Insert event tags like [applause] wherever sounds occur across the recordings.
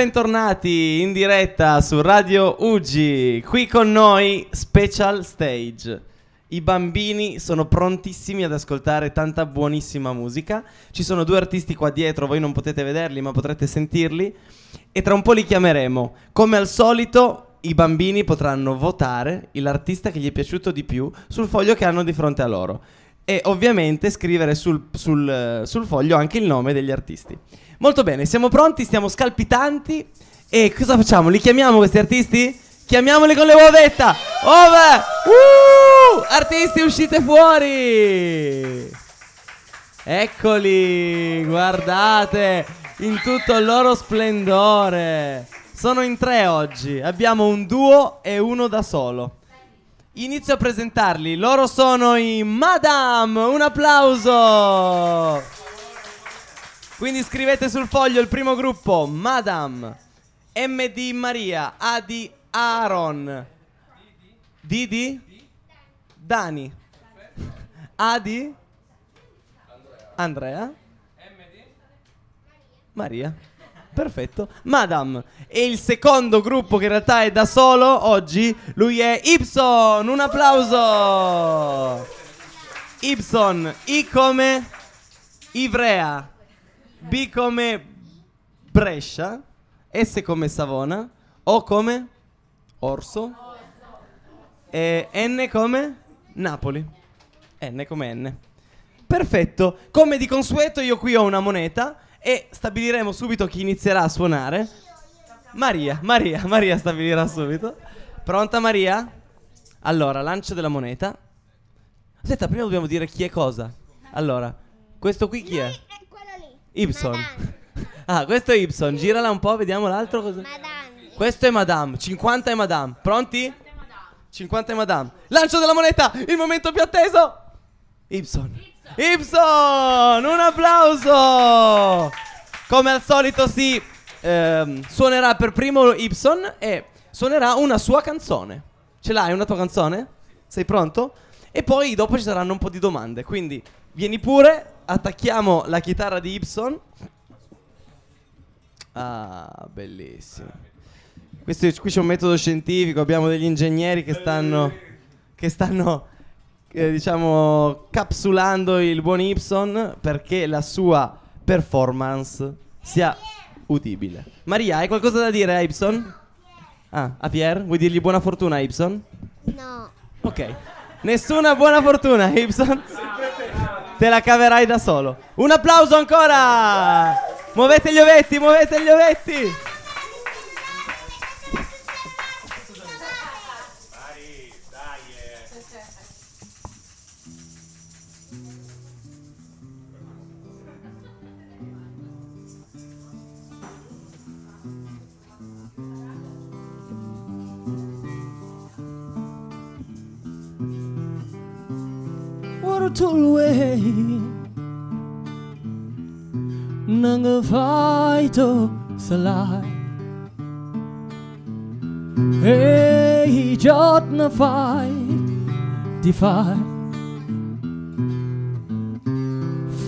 Bentornati in diretta su Radio Ugi. Qui con noi Special Stage. I bambini sono prontissimi ad ascoltare tanta buonissima musica. Ci sono due artisti qua dietro, voi non potete vederli, ma potrete sentirli. E tra un po' li chiameremo. Come al solito, i bambini potranno votare l'artista che gli è piaciuto di più sul foglio che hanno di fronte a loro. E ovviamente scrivere sul, sul, sul foglio anche il nome degli artisti. Molto bene, siamo pronti, stiamo scalpitanti. E cosa facciamo? Li chiamiamo questi artisti? Chiamiamoli con le uovetta! Ove! Uh! Artisti, uscite fuori! Eccoli, guardate, in tutto il loro splendore. Sono in tre oggi, abbiamo un duo e uno da solo. Inizio a presentarli, loro sono i Madame, un applauso! Quindi scrivete sul foglio il primo gruppo, Madame, MD Maria, A di Aaron, D di Dani, A di Andrea, Maria. Perfetto. Madame. E il secondo gruppo che in realtà è da solo oggi, lui è Ibson. Un applauso. Ibson, I come Ivrea, B come Brescia, S come Savona, O come Orso e N come Napoli. N come N. Perfetto. Come di consueto io qui ho una moneta e stabiliremo subito chi inizierà a suonare. Maria, Maria, [laughs] Maria stabilirà subito. Pronta Maria? Allora, lancio della moneta. Aspetta, prima dobbiamo dire chi è cosa. Allora, questo qui chi è? Lui è quello lì. Ibson. [laughs] Ah, questo è Ibson. Girala un po', vediamo l'altro cosa. Madame. Questo è Madame. 50 è Madame. Pronti? 50 è Madame. Lancio della moneta, il momento più atteso. Ibson. Ibson, un applauso. Come al solito si ehm, suonerà per primo Ibson e suonerà una sua canzone. Ce l'hai una tua canzone? Sei pronto? E poi dopo ci saranno un po' di domande. Quindi vieni pure, attacchiamo la chitarra di Ibson. Ah, bellissimo. Questo, qui c'è un metodo scientifico, abbiamo degli ingegneri che stanno, che stanno eh, diciamo, capsulando il buon Ibson perché la sua performance sia udibile. Maria, hai qualcosa da dire a Ibson? Ah, a Pierre? Vuoi dirgli buona fortuna a Ibson? No. Ok. Nessuna buona fortuna, Ibson. Te la caverai da solo. Un applauso ancora! Muovete gli ovetti, muovete gli ovetti! turtle way nanga faito salai hey jot na oh, eh, fight defy.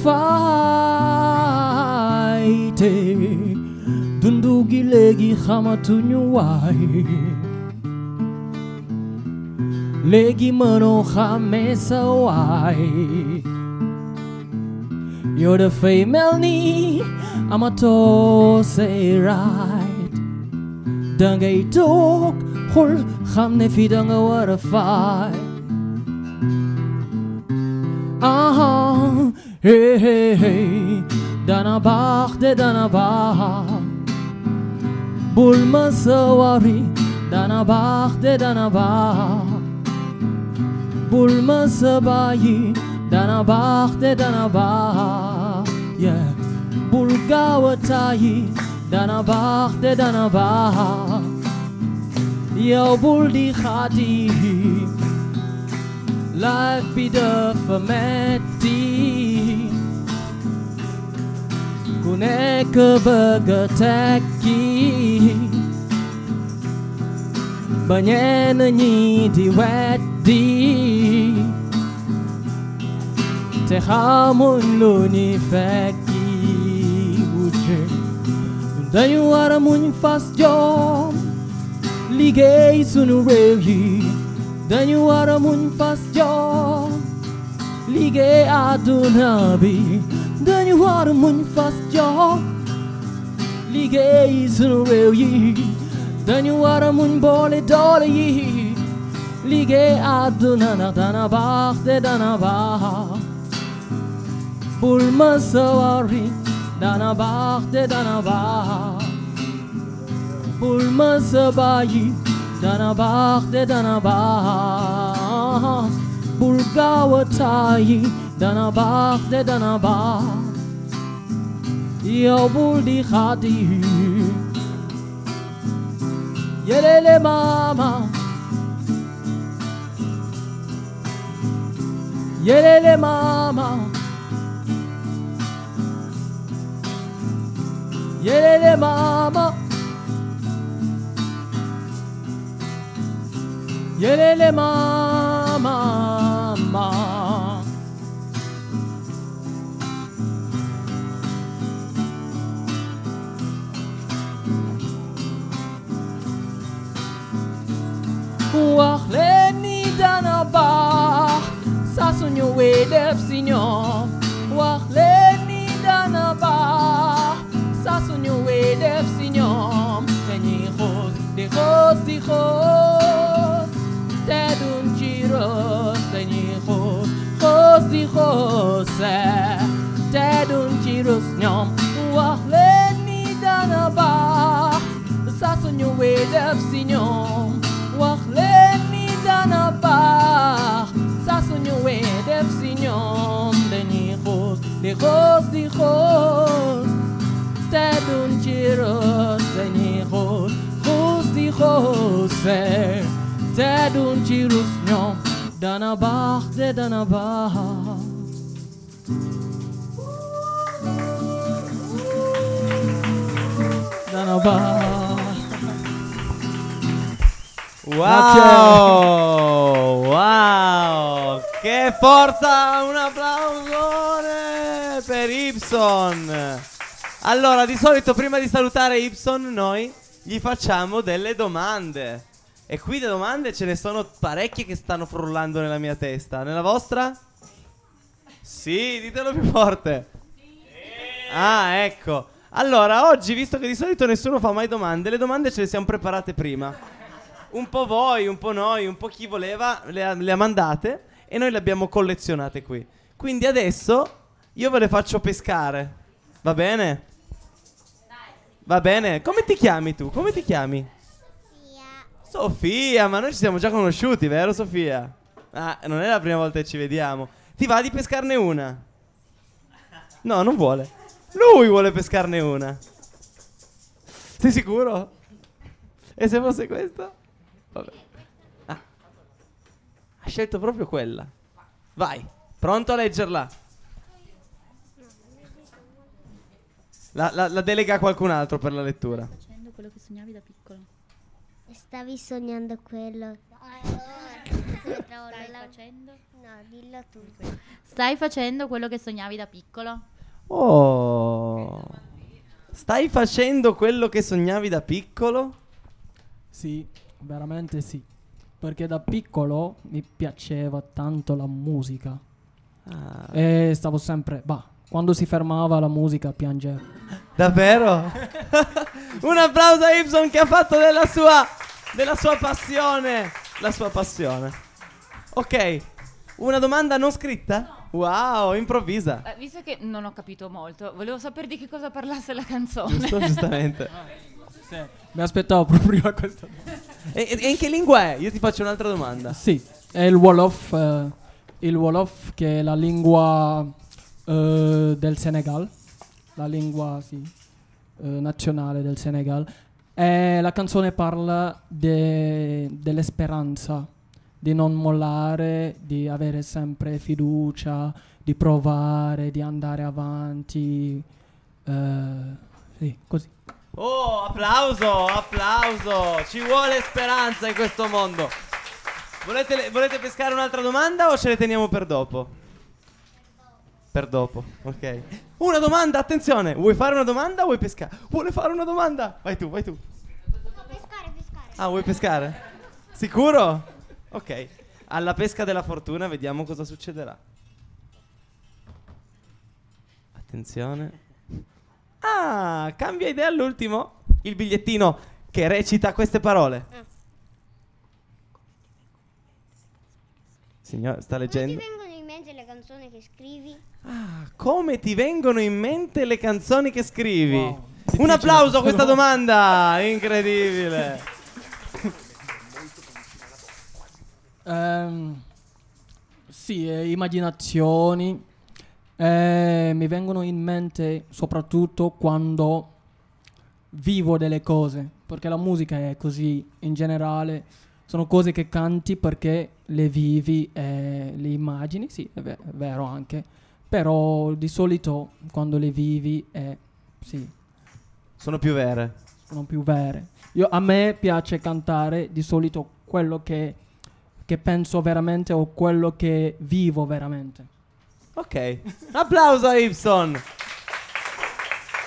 Fight eh, dundu gilegi khamatu leguimano hamesawai. You're the female ni amato say right. Dangay dog hol hamne fidanga warafai. Aha, hey hey hey, dana bach de dana bach. Bulma sawari, dana bach de dana bach. Bulmasa bayi dana bach de dana bach yeah. Bulgawa tayi dana bach de dana bach Yo khadi. Life be the fermenti. Kuneke begeteki Banyen ni di wet deep. Tehamun luni fekki budje. Dayo aramun fast jom. Ligay sunu revyi. Dayo aramun fast jom. Ligay adunabi. Dayo aramun fast jom. Ligay sunu revyi. Dayo aramun bole dole yi. لیگه ادنه نه دنه باخت دنه باخت بول مسواری سواری دنه باخت دنه باخت بول ما سبایی دنه باخت دنه باخت بول گاو تایی باخت دنه باخت یا بول دی خاطی یه ماما yelele mama. Yelele mama. Yelele mama mama. Wax leen ni dana sasonyo we def sinyo wak le ni dana ba sasonyo we def sinyo tenyi khos de khos di khos tedun chiros tenyi khos khos di khos tedun chiros nyom. Wak le ni dana ba sasonyo we def sinyo wak le ni dana ba xoos di xoos di xoos te duñ ci roos dañuy xoos xoos di xoos te duñ ci roos ñoom dana baax te dana baax dana baax Wow! Wow! Che forza! Un applausone per Ibson! Allora, di solito prima di salutare Ibson noi gli facciamo delle domande. E qui le domande ce ne sono parecchie che stanno frullando nella mia testa. Nella vostra? Sì, ditelo più forte. Ah, ecco. Allora, oggi, visto che di solito nessuno fa mai domande, le domande ce le siamo preparate prima. Un po' voi, un po' noi, un po' chi voleva, le ha, le ha mandate e noi le abbiamo collezionate qui. Quindi adesso io ve le faccio pescare. Va bene? Va bene. Come ti chiami tu? Come ti chiami? Sofia, ma noi ci siamo già conosciuti, vero Sofia? Ah, non è la prima volta che ci vediamo. Ti va di pescarne una? No, non vuole. Lui vuole pescarne una. Sei sicuro? E se fosse questa? Vabbè. Ah. Ha scelto proprio quella. Vai, pronto a leggerla? La, la- la delega a qualcun altro per la lettura. Facendo quello che sognavi da piccolo. Stavi sognando quello. Stai facendo? No, dillo tu. Stai facendo quello che sognavi da piccolo? Oh. Stai facendo quello che sognavi da piccolo? Sì, veramente sì. Perché da piccolo mi piaceva tanto la musica. Ah, E stavo sempre, bah, quando si fermava la musica piangevo. davvero? [laughs] Un applauso a Ibson che ha fatto della sua, della sua passione. La sua passione. Ok, una domanda non scritta? Wow, improvvisa. Eh, visto che non ho capito molto, volevo sapere di che cosa parlasse la canzone. Giusto, giustamente. [laughs] Mi aspettavo proprio questa. E, e in che lingua è? Io ti faccio un'altra domanda. Sì, è il Wolof, eh, il Wolof che è la lingua eh, del Senegal, la lingua sì, eh, nazionale del Senegal. E la canzone parla de- dell'esperanza, di non mollare, di avere sempre fiducia, di provare, di andare avanti. eh, sì, così. Oh, applauso, applauso. Ci vuole speranza in questo mondo. Volete, volete pescare un'altra domanda o ce le teniamo per dopo? Per dopo, ok. Una domanda, attenzione. Vuoi fare una domanda o vuoi pescare? Vuole fare una domanda? Vai tu, vai tu. Pescare, pescare. Ah, vuoi pescare? Sicuro? Ok. Alla pesca della fortuna vediamo cosa succederà. Attenzione. Ah, cambia idea all'ultimo. Il bigliettino che recita queste parole. Signor, sta Come ti leggendo. Canzoni che scrivi? Ah, come ti vengono in mente le canzoni che scrivi? Wow, Un applauso a questa domanda, incredibile. Ehm, sì, eh, immaginazioni. Eh, mi vengono in mente soprattutto quando vivo delle cose, perché la musica è così in generale. Sono cose che canti perché le vivi e le immagini, sì, è, ve- è vero anche. Però di solito quando le vivi, eh, sì, Sono più vere. sono più vere. Io, a me piace cantare di solito quello che, che penso veramente o quello che vivo veramente. Ok. Applauso a Ibson.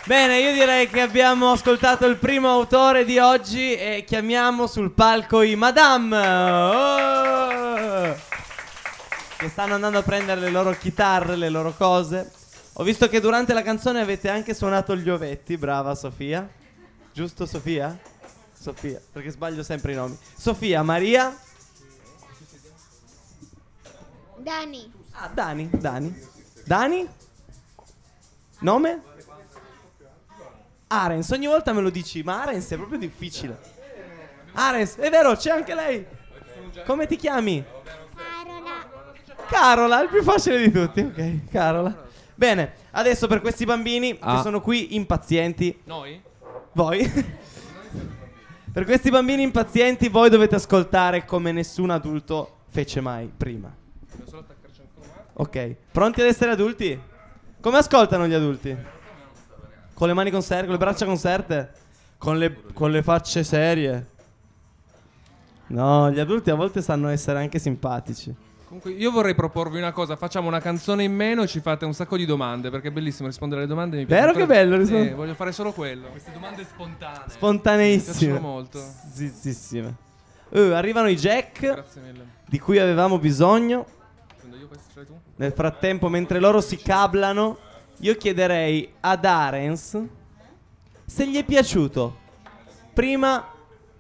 Bene, io direi che abbiamo ascoltato il primo autore di oggi e chiamiamo sul palco i Madame. Oh! Che stanno andando a prendere le loro chitarre, le loro cose. Ho visto che durante la canzone avete anche suonato gli ovetti, brava Sofia. Giusto Sofia? Sofia, perché sbaglio sempre i nomi. Sofia, Maria. Dani. Ah, Dani, Dani. Dani? Nome? Arens, ogni volta me lo dici, ma Arens è proprio difficile. Arens, è vero, c'è anche lei. Come ti chiami? Carola. Il più facile di tutti. Ok, Carola. Bene, adesso per questi bambini Ah. che sono qui impazienti, Noi? voi? per questi bambini impazienti voi dovete ascoltare come nessun adulto fece mai prima. Ok, pronti ad essere adulti? Come ascoltano gli adulti? Con le mani conserte, con le braccia conserte? Con le, con le facce serie? No, gli adulti a volte sanno essere anche simpatici. Comunque io vorrei proporvi una cosa, facciamo una canzone in meno e ci fate un sacco di domande, perché è bellissimo rispondere alle domande. Mi piace Vero che bello rispondere? voglio fare solo quello. Queste domande spontanee. Mi Spontaneissime. piacciono molto. Zizzissime. Uh, arrivano i jack Grazie mille. di cui avevamo bisogno. Prendo io questo, ce l'hai tu? Nel frattempo, mentre loro si cablano, io chiederei ad Arens se gli è piaciuto. Prima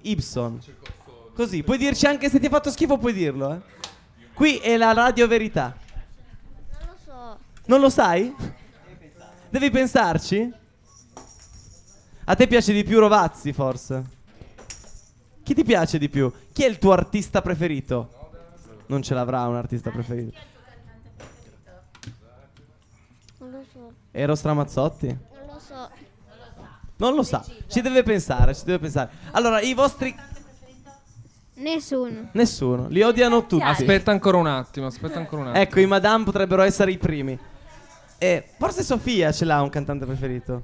Ibson. Così, puoi dirci anche se ti ha fatto schifo, puoi dirlo, eh. Qui è la radio verità. Non lo so. Non lo sai? Devi pensarci? A te piace di più Rovazzi, forse? Chi ti piace di più? Chi è il tuo artista preferito? Non ce l'avrà un artista preferito. Non lo so. Eros Ramazzotti? Non lo so. Non lo sa. Ci deve pensare, ci deve pensare. Allora, i vostri... Nessuno. Nessuno. Li odiano tutti. Aspetta ancora un attimo, aspetta ancora un attimo. Ecco, i Madame potrebbero essere i primi. E forse Sofia ce l'ha un cantante preferito.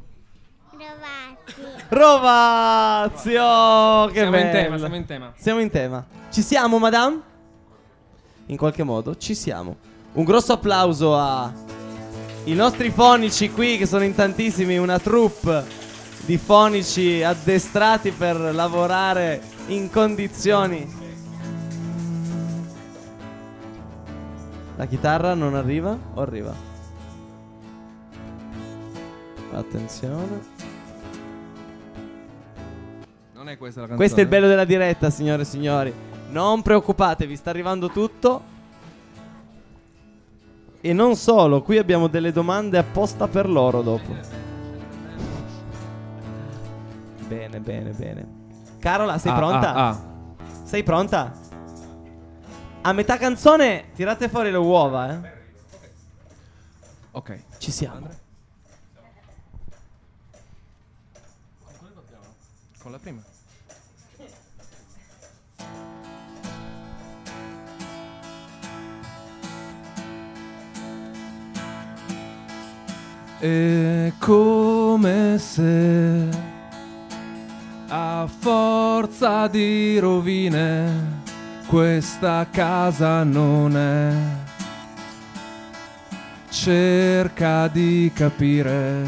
Rovazzi. Rovazzi! Oh, che siamo in bello. tema, siamo in tema. Siamo in tema. Ci siamo, madame? In qualche modo ci siamo. Un grosso applauso a i nostri fonici qui che sono in tantissimi, una troupe di fonici addestrati per lavorare in condizioni. La chitarra non arriva o arriva? Attenzione. Non è questa la canzone. Questo è il bello della diretta, signore e signori. Non preoccupatevi, sta arrivando tutto. E non solo, qui abbiamo delle domande apposta per loro dopo. Bene, bene, bene. Carola, sei Ah, pronta? ah, ah. Sei pronta? A metà canzone tirate fuori le uova, eh. Ok. Ci siamo. Con la prima. È come se a forza di rovine questa casa non è cerca di capire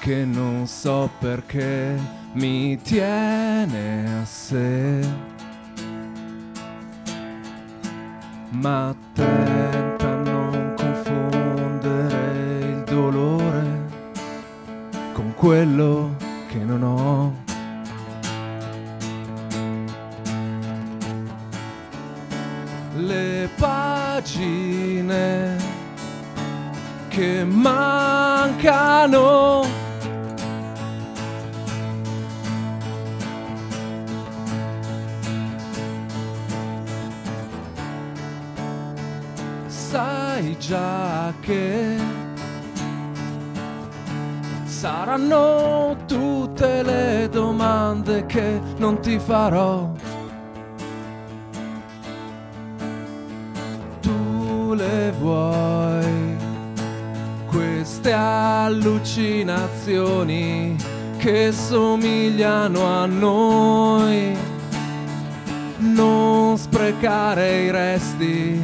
che non so perché mi tiene a sé. Ma tenta non confondere il dolore con quello che non ho. Pagine che mancano. Sai già che saranno tutte le domande che non ti farò. Vuoi queste allucinazioni che somigliano a noi. Non sprecare i resti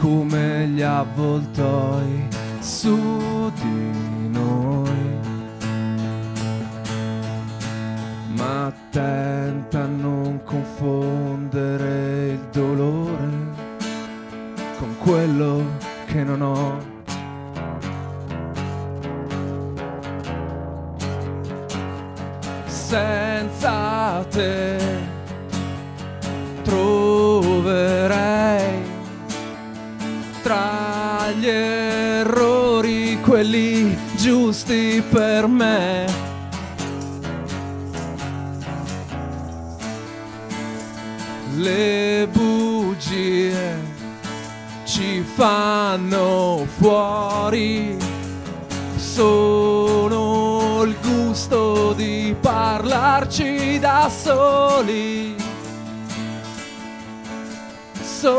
come gli avvoltoi su di noi. Ma tenta a non confondere il dolore con quello che non ho. senza te troverei tra gli errori quelli giusti per me. Le fanno fuori. Sono il gusto di parlarci da soli, soli,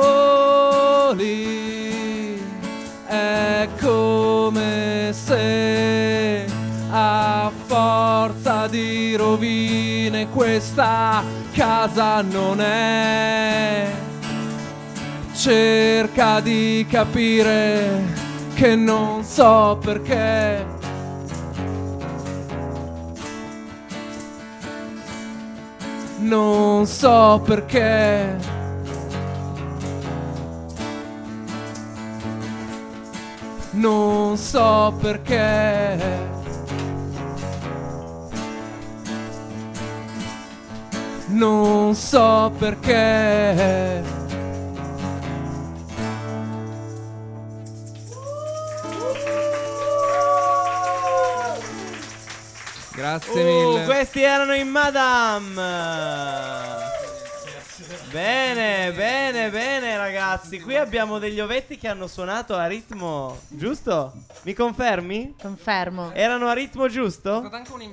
è come se a forza di rovine questa casa non è. Cerca di capire che non so perché. Non so perché. Non so perché. Non so perché. Grazie Uh, mille. questi erano i Madame. Bene, bene, bene ragazzi. Qui abbiamo degli ovetti che hanno suonato a ritmo giusto? Mi confermi? Confermo. Erano a ritmo giusto?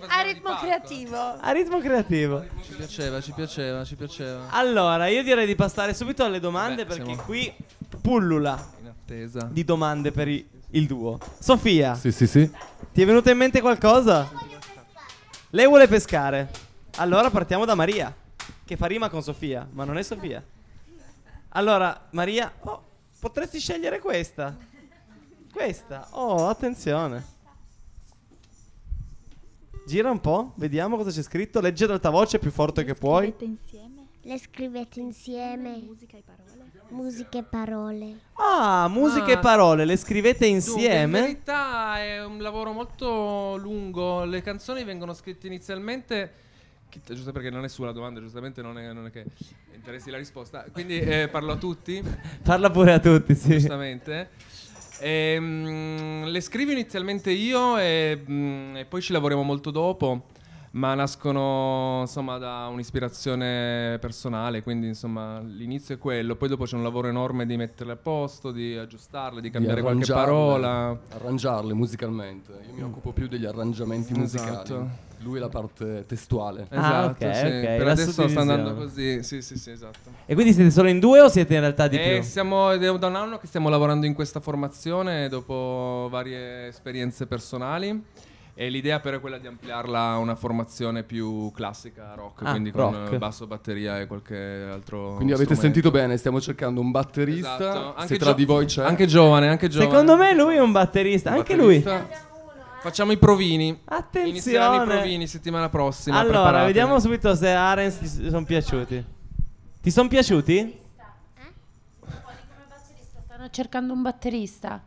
A ritmo creativo. A ritmo creativo. Ci piaceva, ci piaceva, ci piaceva. Allora, io direi di passare subito alle domande Beh, perché siamo- qui pullula In attesa. di domande per i- il duo. Sofia, Sì, sì, sì. ti è venuto in mente qualcosa? Lei vuole pescare. Allora partiamo da Maria, che fa rima con Sofia, ma non è Sofia. Allora, Maria, oh, potresti scegliere questa. Questa. Oh, attenzione. Gira un po', vediamo cosa c'è scritto. Legge ad alta voce più forte che puoi. Le scrivete insieme. Musica e parole. Ah, musiche Ah. e parole, le scrivete Dunque, in insieme? verità è un lavoro molto lungo. Le canzoni vengono scritte inizialmente. chi- Giusto perché non è sulla domanda, giustamente non è, non è che interessi la risposta. Quindi eh, parlo a tutti, [laughs] Parla pure a tutti, sì. giustamente. Ehm, le scrivo inizialmente io e, mm, e poi ci lavoriamo molto dopo. Ma nascono insomma da un'ispirazione personale, quindi insomma l'inizio è quello, poi dopo c'è un lavoro enorme di metterle a posto, di aggiustarle, di cambiare qualche arrangiarle, parola. Arrangiarle musicalmente. Io mi occupo più degli arrangiamenti musicali. Esatto. Lui la parte testuale. Esatto, ok, sì. ok, per la adesso sta andando così. Sì, sì, sì, esatto. E quindi siete solo in due o siete in realtà di E più? siamo è da un anno che stiamo lavorando in questa formazione dopo varie esperienze personali. E l'idea però è quella di ampliarla a una formazione più classica, rock, Ah, quindi con rock. eh, basso, batteria e qualche altro Quindi avete strumento. sentito bene, stiamo cercando un batterista. Esatto. Se Anche tra gio- di voi c'è. Anche giovane, anche giovane. Secondo me lui è un batterista, anche lui. batterista. Facciamo i provini. Attenzione. Inizieranno i provini settimana prossima. Allora, preparatevi. vediamo subito se Arens ti sono piaciuti. Ti sono piaciuti? Stanno cercando un batterista.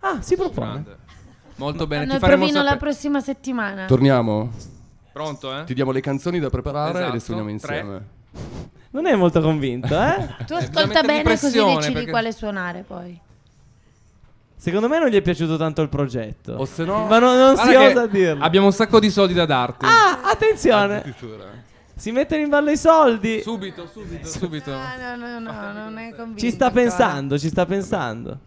Ah, si propone. Grande. Molto bene, Hanno ti faremo provino la sapere. prossima settimana. Torniamo. Pronto, eh? Ti diamo le canzoni da preparare e le Esatto, suoniamo tre. insieme. Non è molto convinto, eh? Tu Bisogna ascolta bene così decidi perché- quale suonare poi. Secondo me non gli è piaciuto tanto il progetto. O se no- Ma non, non si osa dirlo. Abbiamo un sacco di soldi da darti. Ah, attenzione. Si mettono in ballo i soldi. Subito, subito, subito. No, no, no, no, non è convinto. Ci sta ancora. pensando, ci sta pensando.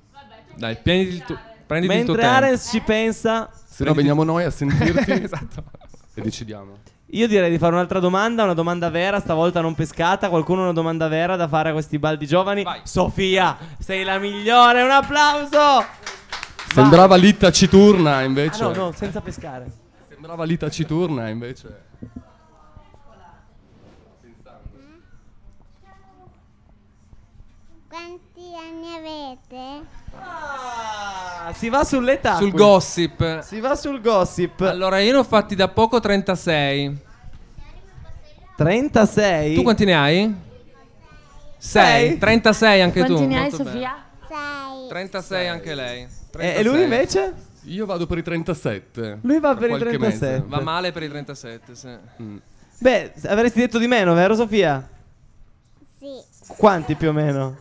Dai, prenditi il, tu- prenditi il tuo Mentre tempo. Arens ci pensa, Se no veniamo noi a sentirti [laughs] esatto. e decidiamo. io direi di fare un'altra domanda, una domanda vera, stavolta non pescata. Qualcuno ha una domanda vera da fare a questi baldi giovani? Vai. Sofia, sei la migliore, un applauso! Sembrava lì taciturna invece. Ah, no, no, senza pescare. Sembrava lì taciturna invece. Quanti anni avete? Ah, si va sull'età. Sul qui. gossip. Si va sul gossip. Allora, io ne ho fatti da poco 36. 36. Tu quanti ne hai? 6. Sei. 36 anche Quanti tu. ne hai. Sofia? Sei. 36 anche lei. E, 36. e lui invece? Io vado per i 37. Lui va per i qualche 37. mese. Va male per i 37, sì. Beh, avresti detto di meno, vero Sofia? Sì. Quanti più o meno?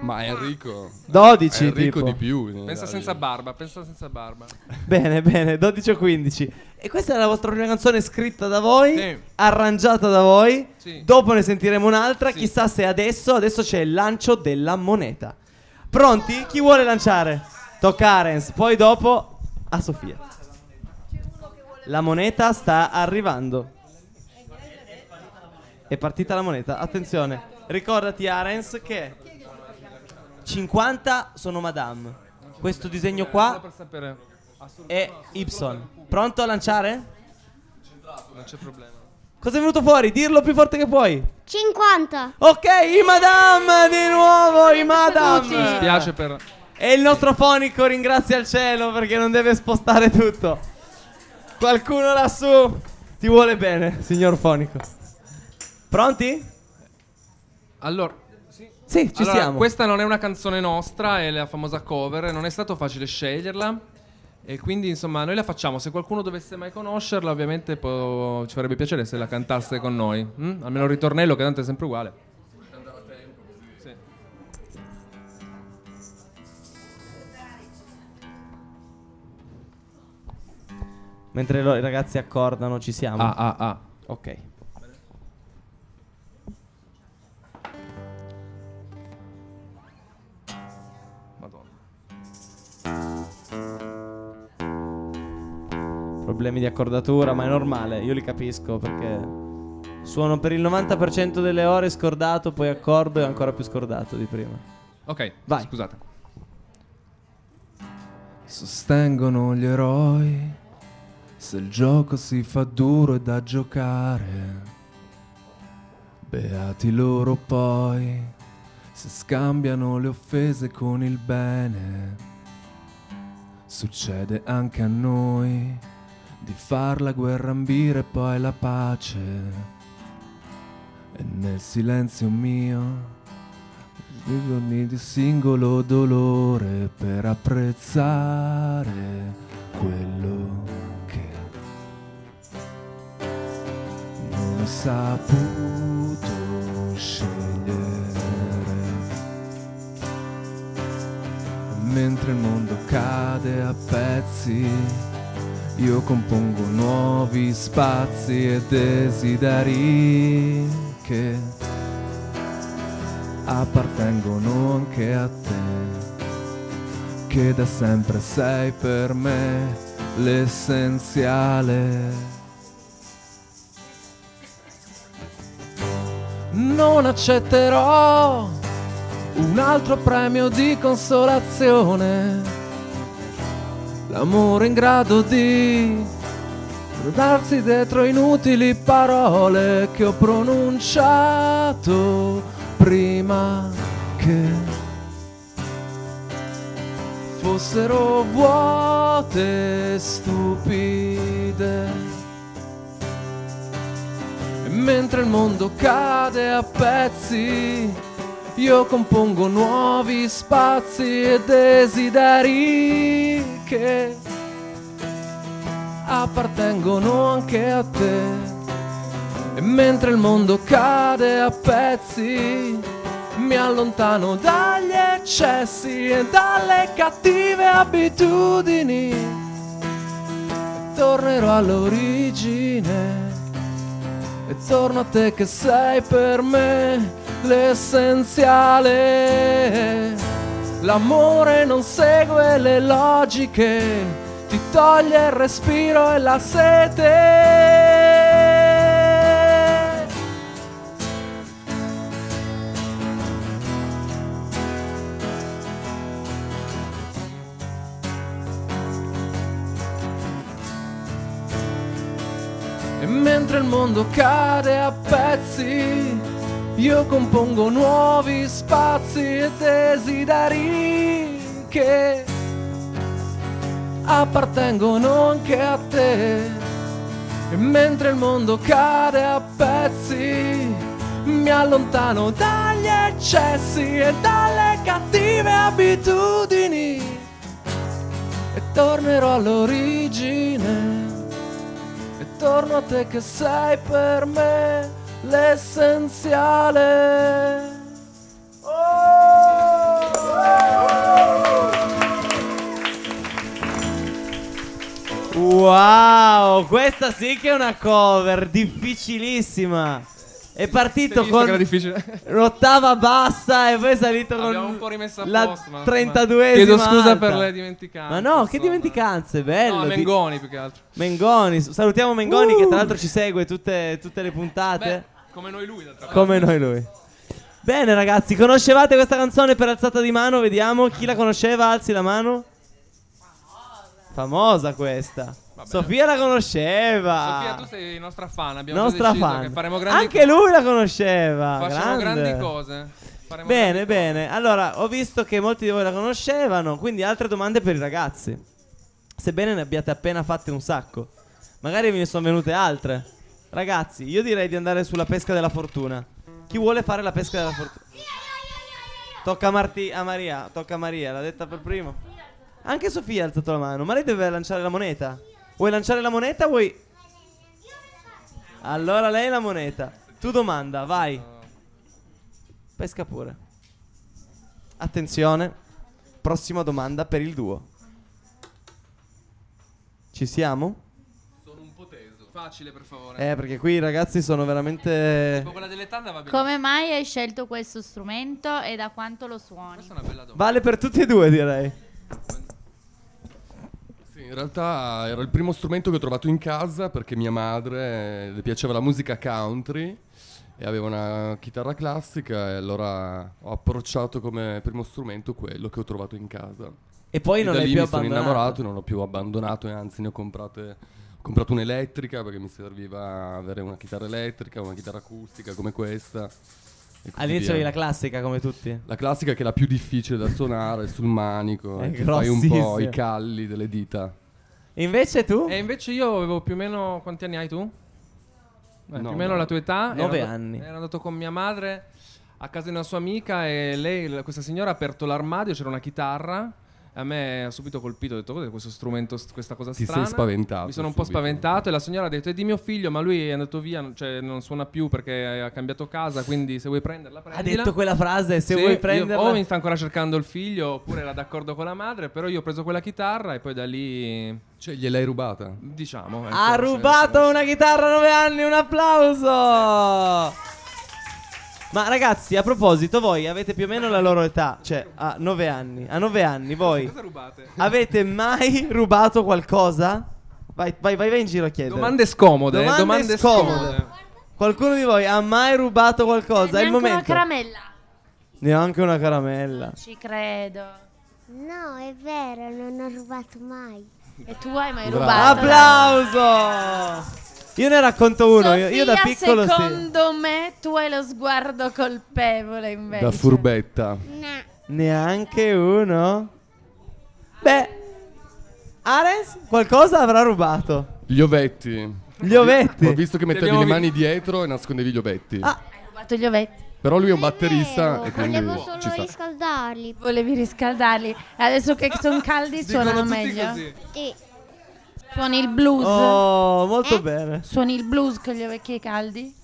Ma Enrico. 12 Enrico tipo. di più. in Pensa senza barba, pensa senza barba. Bene, bene, 12 o 15. E questa è la vostra prima canzone scritta da voi, Sì. arrangiata da voi. Sì. Dopo ne sentiremo un'altra, Sì. chissà se adesso, adesso c'è il lancio della moneta. Pronti? Chi vuole lanciare? Tocca a Arens, poi dopo a Sofia. La moneta sta arrivando. È partita la moneta. Attenzione, ricordati Arens che 50 sono Madame. Questo disegno qua è Ibson. Pronto a lanciare? Non c'è problema. Cosa è venuto fuori? Dirlo più forte che puoi. 50. Ok, i Madame di nuovo, i Madame. Mi spiace per E il nostro fonico ringrazia il cielo perché non deve spostare tutto. Qualcuno lassù ti vuole bene, signor fonico. Pronti? Allora, Sì, ci allora, siamo. questa non è una canzone nostra, è la famosa cover, non è stato facile sceglierla. E quindi, insomma, noi la facciamo. Se qualcuno dovesse mai conoscerla, ovviamente può- ci farebbe piacere se la cantaste con noi. mm? Almeno il ritornello, che tanto è sempre uguale. Sì. Mentre lo- i ragazzi accordano, ci siamo. Ah, ah, ah. Ok. Problemi di accordatura, ma è normale, io li capisco perché suono per il 90% delle ore scordato, poi accordo e ancora più scordato di prima. Ok, Vai. scusate. Sostengono gli eroi se il gioco si fa duro e da giocare. Beati loro poi se scambiano le offese con il bene. Succede anche a noi di far la guerra ambire poi la pace. E nel silenzio mio giorni di singolo dolore per apprezzare quello che non ho saputo scegliere. Mentre il mondo cade a pezzi, io compongo nuovi spazi e desideri che appartengono anche a te, che da sempre sei per me l'essenziale. Non accetterò un altro premio di consolazione l'amore in grado di darsi dietro inutili parole che ho pronunciato prima che fossero vuote e stupide. E mentre il mondo cade a pezzi, io compongo nuovi spazi e desideri che appartengono anche a te. E mentre il mondo cade a pezzi, mi allontano dagli eccessi e dalle cattive abitudini. Tornerò all'origine e torno a te che sei per me l'essenziale. L'amore non segue le logiche, ti toglie il respiro e la sete. E mentre il mondo cade a pezzi, io compongo nuovi spazi e desideri che appartengono anche a te. E mentre il mondo cade a pezzi, mi allontano dagli eccessi e dalle cattive abitudini. E tornerò all'origine. E torno a te che sei per me l'essenziale. Wow, questa sì che è una cover difficilissima. È partito che con l'ottava bassa e poi è salito con un po' rimesso a la posto, ma- 32esima. Chiedo scusa alta. per le dimenticanze. Ma no, che insomma. dimenticanze, bello. No, Mengoni più che altro. Mengoni, salutiamo Mengoni che tra l'altro ci segue tutte, tutte le puntate. Beh, come noi lui d'altra parte. Come noi lui. Bene ragazzi, conoscevate questa canzone per alzata di mano? Vediamo chi la conosceva, alzi la mano. Famosa questa. Sofia la conosceva. Sofia, tu sei nostra fan. Abbiamo Nostra fan. che faremo grandi Anche lui la conosceva. Facciamo grande. grandi cose. Faremo Bene, grandi bene. Allora, ho visto che molti di voi la conoscevano, quindi altre domande per i ragazzi. Sebbene ne abbiate appena fatte un sacco. Magari ve ne sono venute altre. Ragazzi, io direi di andare sulla pesca della fortuna. Chi vuole fare la pesca della fortuna? Tocca a, Marti- a Maria, tocca a Maria, l'ha detta per primo. Anche Sofia ha alzato la mano, ma lei deve lanciare la moneta. Vuoi lanciare la moneta vuoi... Allora lei la moneta. Tu domanda, vai. Pesca pure. Attenzione. Prossima domanda per il duo. Ci siamo? Sono un po' teso. Facile, per favore. Eh, perché qui i ragazzi sono veramente... Tipo quella delle tanda va bene. Come mai hai scelto questo strumento e da quanto lo suoni? Questa è una bella domanda. Vale per tutti e due, direi. In realtà era il primo strumento che ho trovato in casa perché mia madre eh, le piaceva la musica country e aveva una chitarra classica e allora ho approcciato come primo strumento quello che ho trovato in casa. E poi e non l'hai più mi sono abbandonato. innamorato e non l'ho più abbandonato e anzi ne ho comprate ho comprato un'elettrica perché mi serviva avere una chitarra elettrica, una chitarra acustica come questa. E All'inizio via. avevi la classica come tutti. La classica che è la più difficile da suonare sul manico, È e ti fai un po' i calli delle dita. E invece tu? E invece io avevo più o meno. Quanti anni hai tu? Eh, No, più o meno no. la tua età. Nove Ero andato- anni. Ero andato con mia madre a casa di una sua amica e lei, questa signora, ha aperto l'armadio, c'era una chitarra. A me ha subito colpito, ho detto cos'è questo strumento, st- questa cosa Ti sei strana. spaventato Mi sono un po' subito. spaventato e la signora ha detto è di mio figlio, ma lui è andato via, non- cioè non suona più perché ha cambiato casa, quindi se vuoi prenderla Ha prendila. detto quella frase, se Sì, vuoi prenderla... o mi sta ancora cercando il figlio oppure era d'accordo con la madre, però io ho preso quella chitarra e poi da lì Cioè, gliel'hai rubata? diciamo... ecco, Ha se- rubato una chitarra a 9 anni, un applauso! [laughs] Ma ragazzi, a proposito, voi avete più o meno la loro età, cioè a 9 anni. A 9 anni voi Cosa rubate? avete mai rubato qualcosa? Vai, vai, vai, vai in giro a chiedere. Domande scomode, eh, Domande domande, scomode. scomode. Qualcuno di voi ha mai rubato qualcosa? È il Neanche una momento. caramella. Neanche una caramella. Ci credo. No, è vero, non ho rubato mai. E tu hai mai Bravo. rubato? Applauso! Io ne racconto uno. Io, io da Sofia, piccolo sì. secondo me tu hai lo sguardo colpevole invece. Da furbetta. No. Neanche uno. Beh, Ares qualcosa avrà rubato. Gli ovetti. Gli ovetti. Ho visto che mettevi le mani dietro e nascondevi gli ovetti. Ah. Hai rubato gli ovetti. Però lui è un batterista Vero, e quindi volevo solo ci sta. riscaldarli. Volevi riscaldarli. Adesso che sono caldi suonano meglio. così. Sì. Suoni il blues. Oh, molto Eh? bene. Suoni il blues con gli orecchi caldi.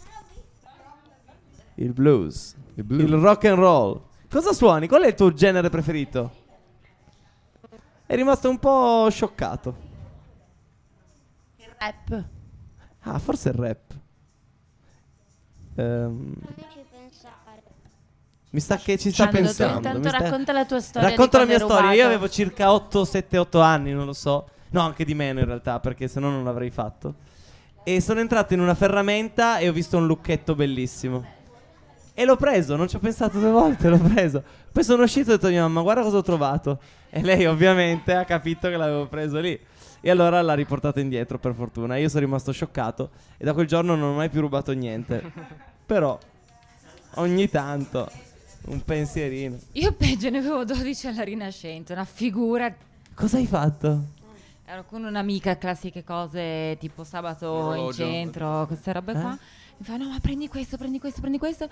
Il blues. Il blues. Il rock and roll. Cosa suoni? Qual è il tuo genere preferito? È rimasto un po' scioccato. Il rap. Ah, forse il rap. Ehm, pensare. mi sa che ci sta pensando. intanto sta- racconta la tua storia. Racconto di la mia storia. Io avevo circa 8, 7, 8 anni, non lo so. No, anche di meno in realtà, perché se no non l'avrei fatto. E sono entrato in una ferramenta e ho visto un lucchetto bellissimo. E l'ho preso, non ci ho pensato due volte, l'ho preso. Poi sono uscito e ho detto a mia mamma, guarda cosa ho trovato. E lei ovviamente ha capito che l'avevo preso lì. E allora l'ha riportato indietro, per fortuna. Io sono rimasto scioccato e da quel giorno non ho mai più rubato niente. Però, ogni tanto, un pensierino. Io peggio ne avevo 12 alla Rinascente, una figura. Cosa hai fatto? Ero con un'amica, classiche cose tipo sabato in Orologio. centro, queste robe Eh? qua. Mi fa, no, ma prendi questo, prendi questo, prendi questo.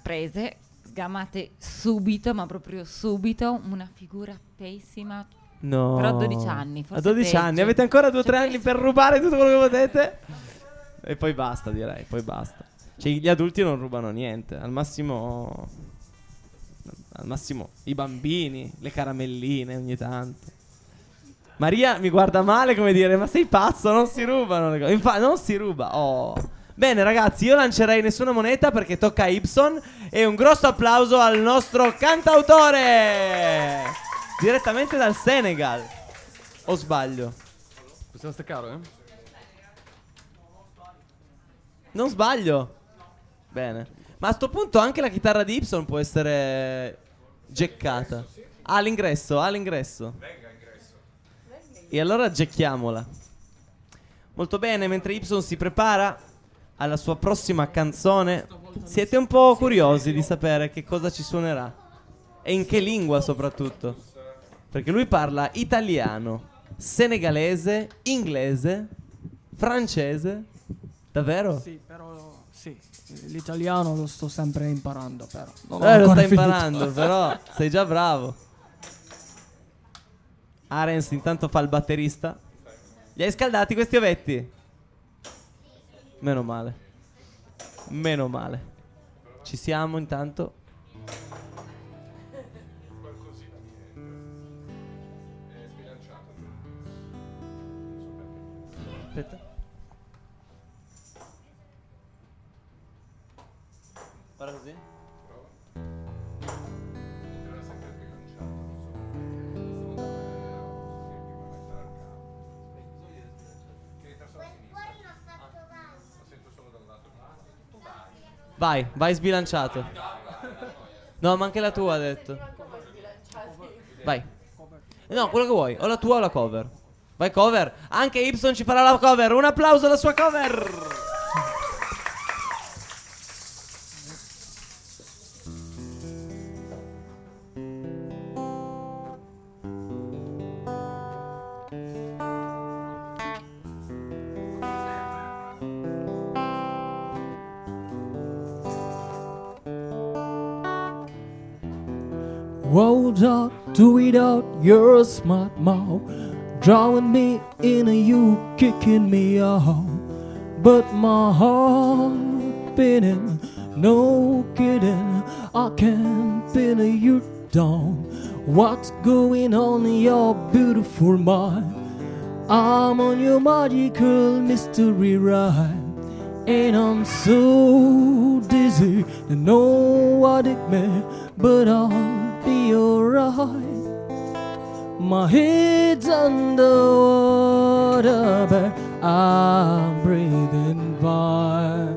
Prese, sgamate subito, ma proprio subito, una figura pessima. No. Però a 12 anni, forse A 12 peggio. anni, avete ancora 2-3 Cioè, anni per rubare tutto quello che potete. E poi basta, direi, poi basta. Cioè, gli adulti non rubano niente, al massimo al massimo i bambini, le caramelline ogni tanto. Maria mi guarda male come dire, ma sei pazzo, non si rubano le cose. Infatti, non si ruba. Oh. Bene ragazzi, io lancerei nessuna moneta perché tocca a Ibson e un grosso applauso al nostro cantautore direttamente dal Senegal. O sbaglio? Possiamo staccare, eh? Non sbaglio. Bene. Ma a sto punto anche la chitarra di Ibson può essere geccata. Ah, all'ingresso, all'ingresso. E allora gecchiamola. Molto bene, mentre Ibson si prepara alla sua prossima canzone, siete un po' curiosi di sapere che cosa ci suonerà. E in che lingua soprattutto. Perché lui parla italiano, senegalese, inglese, francese. Davvero? Sì, però sì, l'italiano lo sto sempre imparando, però. Non Eh, lo stai finito. imparando, però sei già bravo. Arens intanto fa il batterista. Li hai scaldati questi ovetti? Meno male. Meno male. Ci siamo intanto. Aspetta. Guarda così. Vai, vai sbilanciato. No, ma anche la tua ha detto. Vai. No, quello che vuoi, o la tua o la cover. Vai cover. Anche Ibson ci farà la cover. Un applauso alla sua cover. Rolled out to it out your smart mouth, drawing me in and you kicking me out. But my heart beating, no kidding, I can't pin a you down. What's going on in your beautiful mind? I'm on your magical mystery ride. And I'm so dizzy, and what it meant, but I'll be alright. My head's underwater, but I'm breathing fine.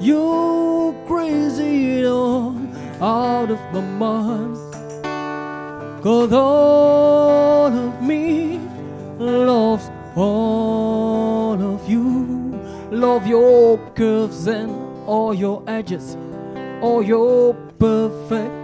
You're crazy, I'm out of my mind. Cause all of me loves all of you. Love your curves and all your edges, all your perfect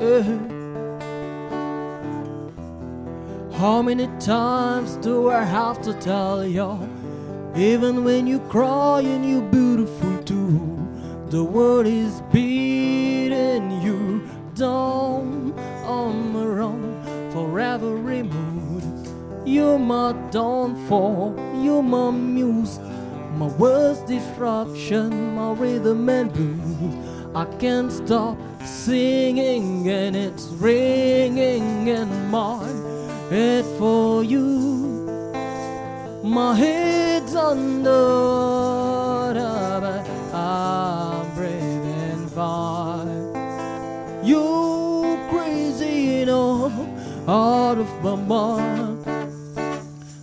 Eh. How many times do I have to tell you? Even when you cry and you're beautiful too, the world is beating you down. I'm around for every mood. You're my downfall, you're my muse, my worst distraction, my rhythm and blues. I can't stop singing and it's ringing in my head for you. My head's under, but I'm breathing fine. You crazy, you know, out of my mind.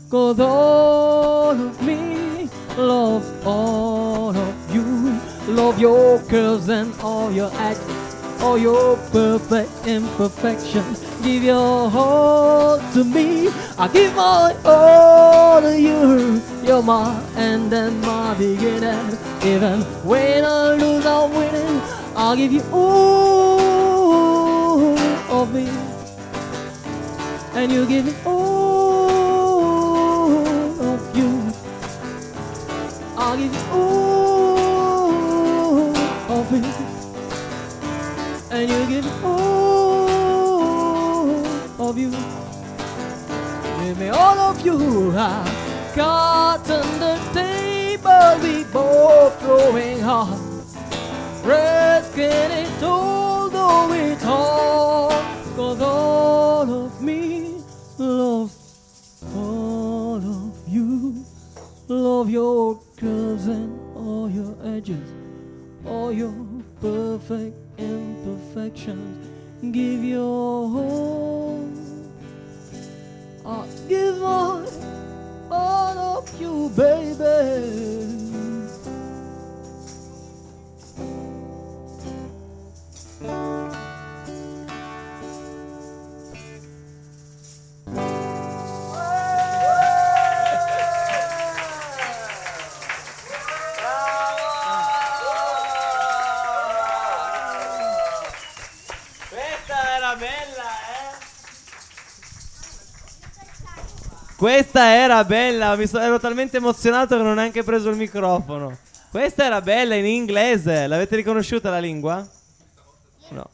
Cause all of me love all of you. Love your curves and all your acts, all your perfect imperfections. Give your all to me. I give my all to you. You're my end and my beginning. Even when I lose, I'm winning. I'll give you all of me. And you give me all of you. I'll give you all of me. You give all of you. Give me all of you. I got under the table, we both throwing hard. Risking it all, though it's hard. Cause all of me loves all of you. Love your curves and all your edges, all your perfect imperfections. Give your all. I give all, all of you, baby. Questa era bella, mi so- ero talmente emozionato che non ho neanche preso il microfono. Questa era bella in inglese, l'avete riconosciuta la lingua? No.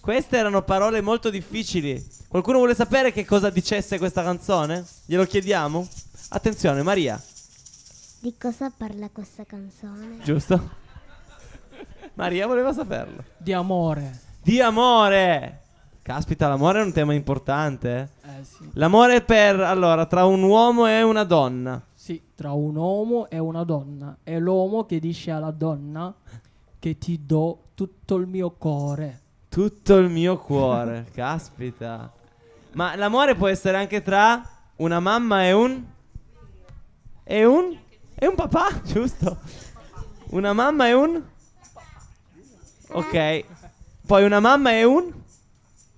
Queste erano parole molto difficili. Qualcuno vuole sapere che cosa dicesse questa canzone? Glielo chiediamo? Attenzione, Maria, Di cosa parla questa canzone? giusto? [laughs] Maria voleva saperlo. Di amore. Di amore! Caspita, l'amore è un tema importante. eh. Eh sì. L'amore per, allora, tra un uomo e una donna. Sì, tra un uomo e una donna. È l'uomo che dice alla donna che ti do tutto il mio cuore. Tutto il mio cuore, [laughs] caspita. Ma l'amore può essere anche tra una mamma e un... E un... E un papà, [laughs] giusto? Una mamma e un... Ok. Poi una mamma e un...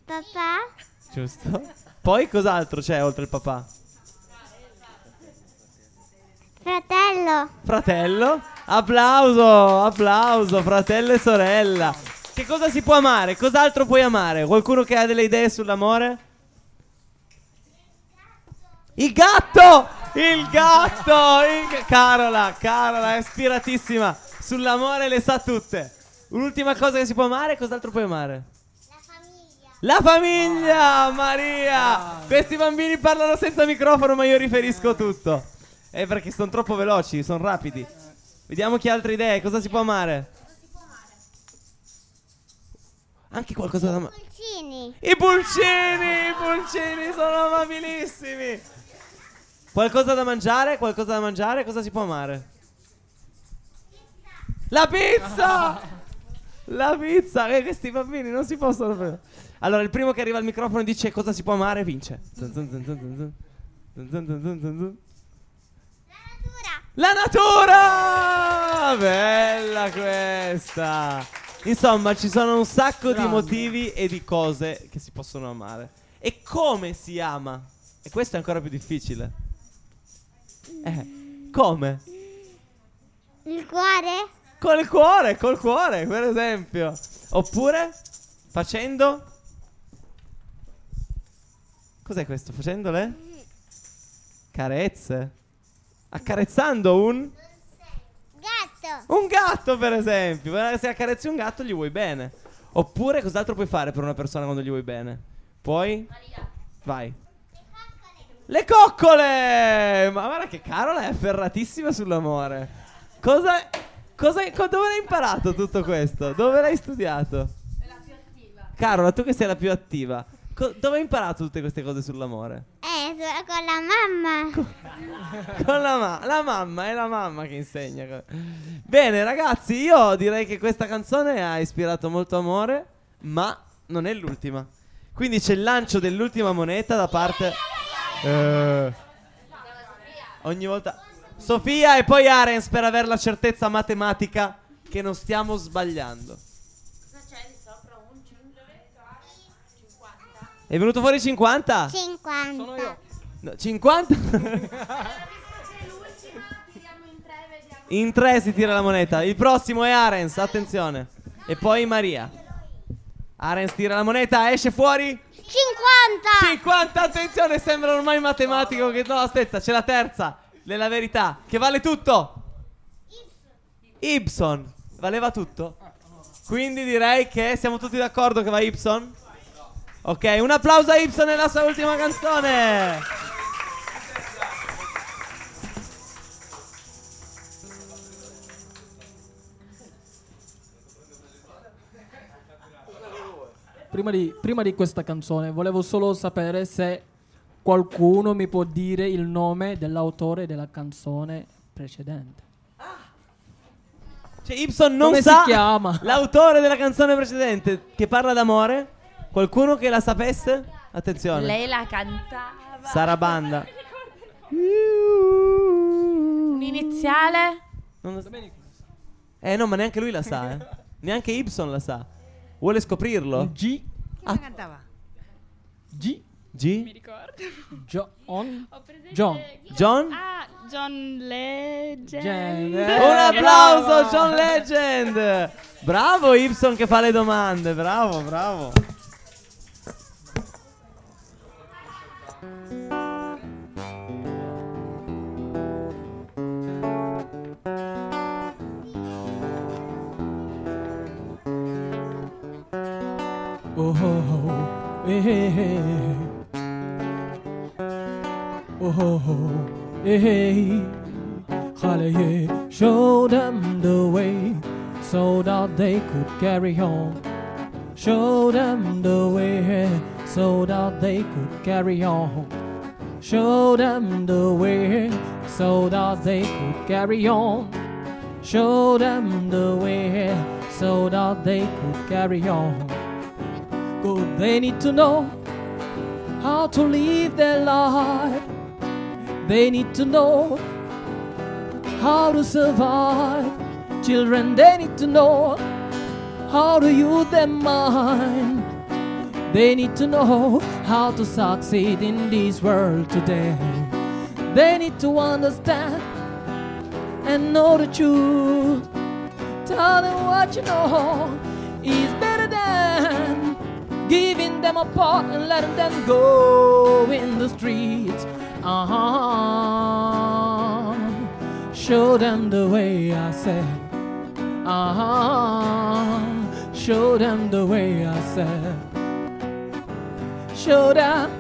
Papà? Giusto. Poi cos'altro c'è oltre il papà? Fratello? Fratello. Applauso, applauso, fratello e sorella. Che cosa si può amare? Cos'altro puoi amare? Qualcuno che ha delle idee sull'amore? Il gatto! Il gatto! Il... Carola, Carola è ispiratissima. Sull'amore le sa tutte. Un'ultima cosa che si può amare, cos'altro puoi amare? La famiglia, Maria! Questi bambini parlano senza microfono, ma io riferisco tutto. Eh, perché sono troppo veloci, sono rapidi. Vediamo chi ha altre idee. Cosa si può amare? Anche qualcosa da. ma- Pulcini? pulcini. I pulcini, i pulcini sono amabilissimi. Qualcosa da mangiare? Qualcosa da mangiare? Cosa si può amare? La pizza! [laughs] La pizza! Eh, questi bambini non si possono fare. Allora, il primo che arriva al microfono e dice cosa si può amare vince. Zun zun zun zun zun. La natura! Bella questa! Insomma, ci sono un sacco di Grande. motivi e di cose che si possono amare. E come si ama? E questo è ancora più difficile. Eh, come? Il cuore? Col cuore, col cuore, per esempio. Oppure facendo Cos'è questo? Facendole? Carezze. Accarezzando un Gatto. Un gatto, per esempio. Guarda, Se accarezzi un gatto, gli vuoi bene. Oppure, cos'altro puoi fare per una persona quando gli vuoi bene? Puoi? Vai. Le coccole! Ma guarda che Carola è afferratissima sull'amore. Cosa. Cosa. co- dove l'hai imparato tutto questo? Dove l'hai studiato? È la più attiva. Carola, tu che sei la più attiva. Co- dove hai imparato tutte queste cose sull'amore? Eh, con la mamma. Con la, ma- la mamma, è la mamma che insegna. Bene, ragazzi, io direi che questa canzone ha ispirato molto amore, ma non è l'ultima. Quindi c'è il lancio dell'ultima moneta da parte. Eh. Ogni volta. Sofia e poi Arens per avere la certezza matematica che non stiamo sbagliando. È venuto fuori 50? 50. No, 50? [laughs] In tre si tira la moneta. Il prossimo è Arens, attenzione. E poi Maria. Arens tira la moneta, esce fuori. 50. 50, attenzione, sembra ormai matematico che... No, aspetta, c'è la terza. Nella verità, che vale tutto. Ibson. Valeva tutto? Quindi direi che siamo tutti d'accordo che va Ibson? Ok, un applauso a Ibson nella sua ultima canzone. Prima di, prima di questa canzone volevo solo sapere se qualcuno mi può dire il nome dell'autore della canzone precedente. Cioè, Ibson non Come sa si chiama? l'autore della canzone precedente che parla d'amore. Qualcuno che la sapesse? Attenzione. Lei la cantava. Sarabanda. [laughs] Un iniziale? Non lo sa. Eh no, ma neanche lui la sa, eh. Neanche Ibson la sa. Vuole scoprirlo? G. la cantava? G. G? John. John. John? Ah, John Legend. Gen- Un applauso, John Legend! Bravo Ibson che fa le domande, bravo, bravo. Oh, oh, oh, eh. Hallelujah. Show them the way so that they could carry on. Show them the way so that they could carry on. Show them the way so that they could carry on. Show them the way so that they could carry on. They need to know how to live their life. They need to know how to survive. Children, they need to know how to use their mind. They need to know how to succeed in this world today. They need to understand and know the truth. Tell them what you know is them apart and letting them go in the streets. Uh-huh. Show them the way I said. Uh-huh. Show them the way I said. Show them,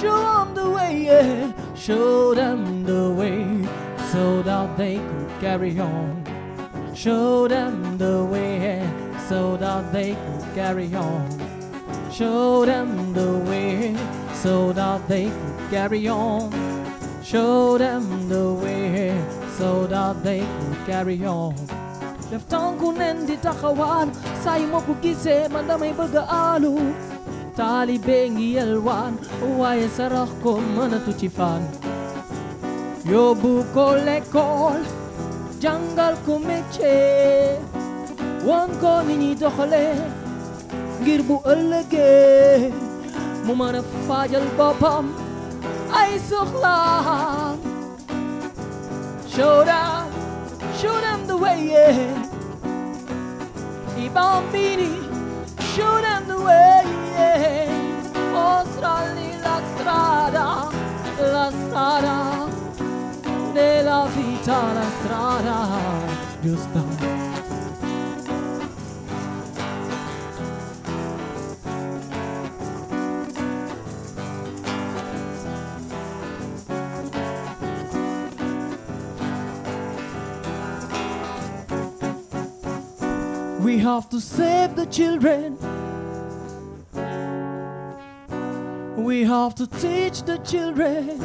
show them the way, yeah. Show them the way so that they could carry on. Show them the way so that they could carry on. Show them the way so that they can carry on. Show them the way so that they can carry on. Daftang kunen di takawan Say mo kugise manda may bagaalu Tali bengi alwan Uwaya sarah ko mana tuchifan Yo buko lekol Jangal kumeche Wan ko nini dokhale Girbu alage Mumana fajal babam Ay sukhlan Show them, show them the way, yeah. I bambini, show them the way, yeah. Mostrarli la strada, la strada, della vita, la strada giusta. Have to save the children. We have to teach the children.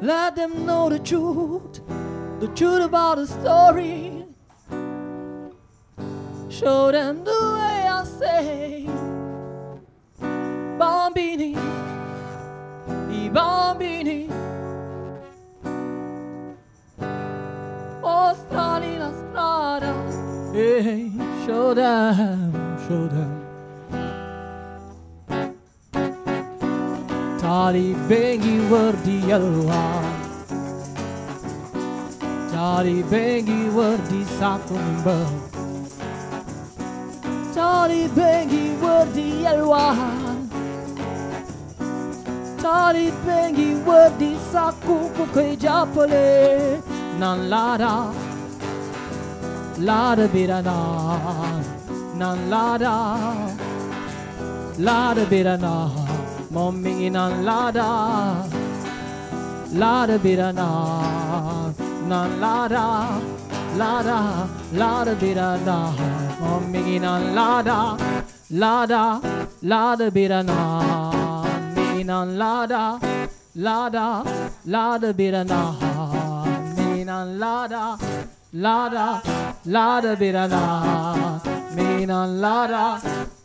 Let them know the truth, the truth about the story. Show them the way I say. Bambini, i bambini. water. Hey, show down. Tali bengi wardi alwa. Tali bengi wardi sakumba. Tali bengi wardi alwa. Tali bengi wardi sakuku kejapole. Nan lara la da bi da na na la da la da bi da na mommy na la da la da bi da na na la da la da la da bi da na mommy na la da la da la da bi da na mommy na la da la da la da bi da na mommy na la da la da la da bi da da me na la da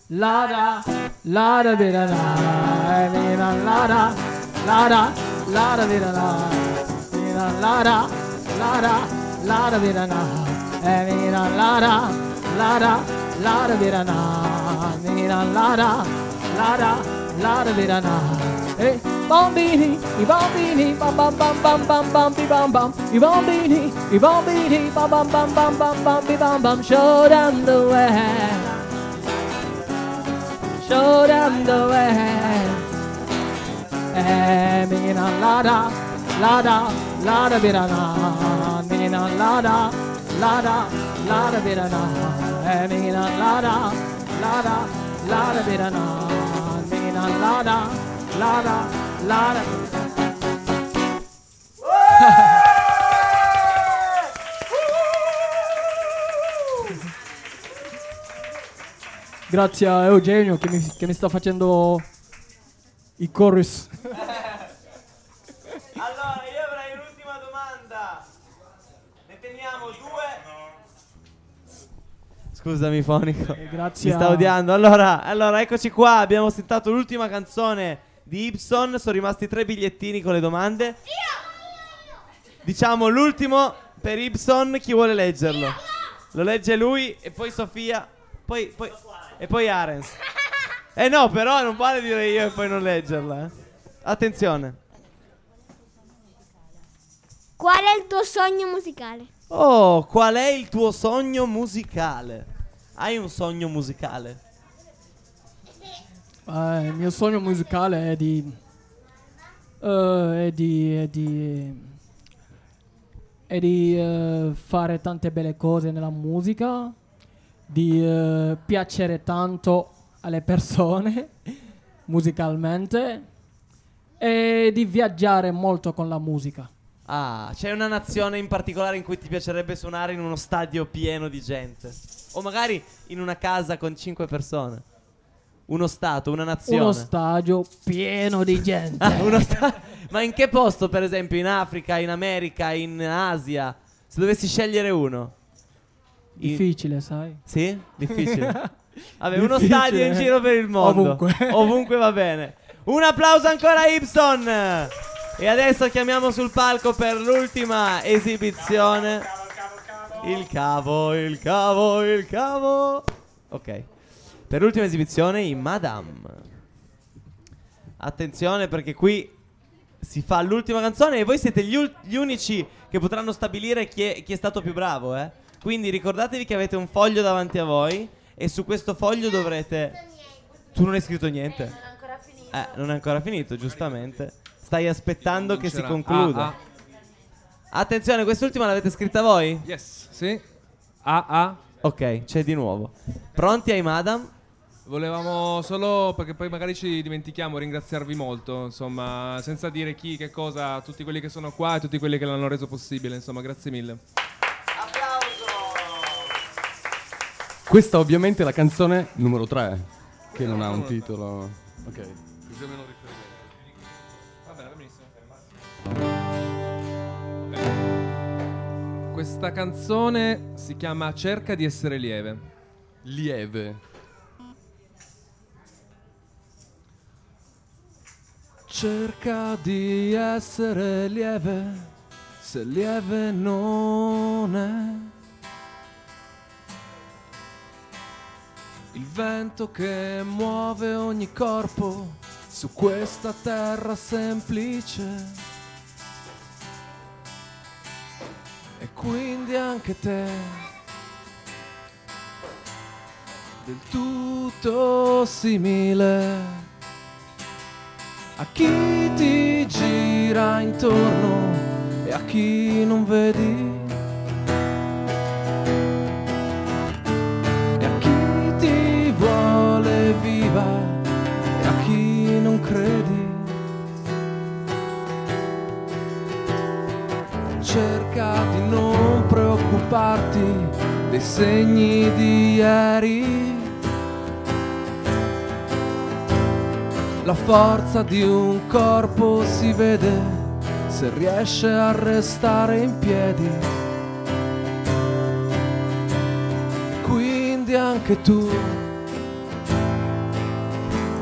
la da la da bi da da me na la da la da la da bi da da me na la da la da la da bi da da me na la da la da la da bi da da me na la da la da la da bi da da Hey, bambini, i bambini, bam bam bam bam bam bam bi bam bam. I bambini, i bambini, bam bam bam bam bam bam bi bam bam. Show them the way. Show them the way. Eh, minina la da, la da, la da bi da na. Minina la da, la da, la da bi da na. Eh, minina la da, la da, la da bi da na. Minina la da. Lada. Lara. [laughs] Grazie a Eugenio che mi, che mi sta facendo i chorus. [laughs] Allora, io avrei un'ultima domanda. Ne teniamo due. Scusami, Fonico. Eh, grazie Mi sta odiando. Allora, allora, eccoci qua. Abbiamo sentato l'ultima canzone di Ibson. Sono rimasti tre bigliettini con le domande. Diciamo l'ultimo per Ibson. Chi vuole leggerlo? Lo legge lui e poi Sofia. Poi, poi, e poi Arens. [laughs] Eh no, però non vale dire io e poi non leggerla. eh. Attenzione. Qual è il tuo sogno musicale? Oh, qual è il tuo sogno musicale? Hai un sogno musicale? Eh, il mio sogno musicale è di, eh, è di, è di, è di eh, fare tante belle cose nella musica, di eh, piacere tanto alle persone [laughs] musicalmente e di viaggiare molto con la musica. Ah, c'è una nazione in particolare in cui ti piacerebbe suonare in uno stadio pieno di gente? O magari in una casa con cinque persone? Uno stato, una nazione. Uno stadio pieno di [laughs] gente. Ah, sta- Ma in che posto, per esempio? In Africa, in America, in Asia? Se dovessi scegliere uno. In- Difficile, sai? Sì? Difficile. [laughs] Vabbè, uno stadio in giro per il mondo. Ovunque. [laughs] Ovunque va bene. Un applauso ancora a Ibson. E adesso chiamiamo sul palco per l'ultima esibizione. Il cavo, il cavo, il cavo. Ok. Per l'ultima esibizione i Madame. Attenzione perché qui si fa l'ultima canzone e voi siete gli, ul- gli unici che potranno stabilire chi è, chi è stato più bravo, eh. Quindi ricordatevi che avete un foglio davanti a voi e su questo foglio dovrete... Tu non hai scritto niente? Eh, non è ancora finito, giustamente. Stai aspettando che si concluda. Ah, Attenzione, quest'ultima l'avete scritta voi? Yes, sì. Ah, ah. Ok, c'è di nuovo. Pronti ai Madame? Volevamo solo, perché poi magari ci dimentichiamo, ringraziarvi molto, insomma, senza dire chi, che cosa, tutti quelli che sono qua e tutti quelli che l'hanno reso possibile, insomma, grazie mille. Questa ovviamente è la canzone numero 3, che non ha un titolo. Ok. Così almeno riferimento. Va bene, benissimo. Questa canzone si chiama Cerca di essere lieve. Lieve. Cerca di essere lieve, se lieve non è. Il vento che muove ogni corpo su questa terra semplice. Quindi anche te, del tutto simile a chi ti gira intorno e a chi non vedi. E a chi ti vuole viva e a chi non credi. Cerca di non preoccuparti dei segni di ieri. La forza di un corpo si vede se riesce a restare in piedi. Quindi anche tu,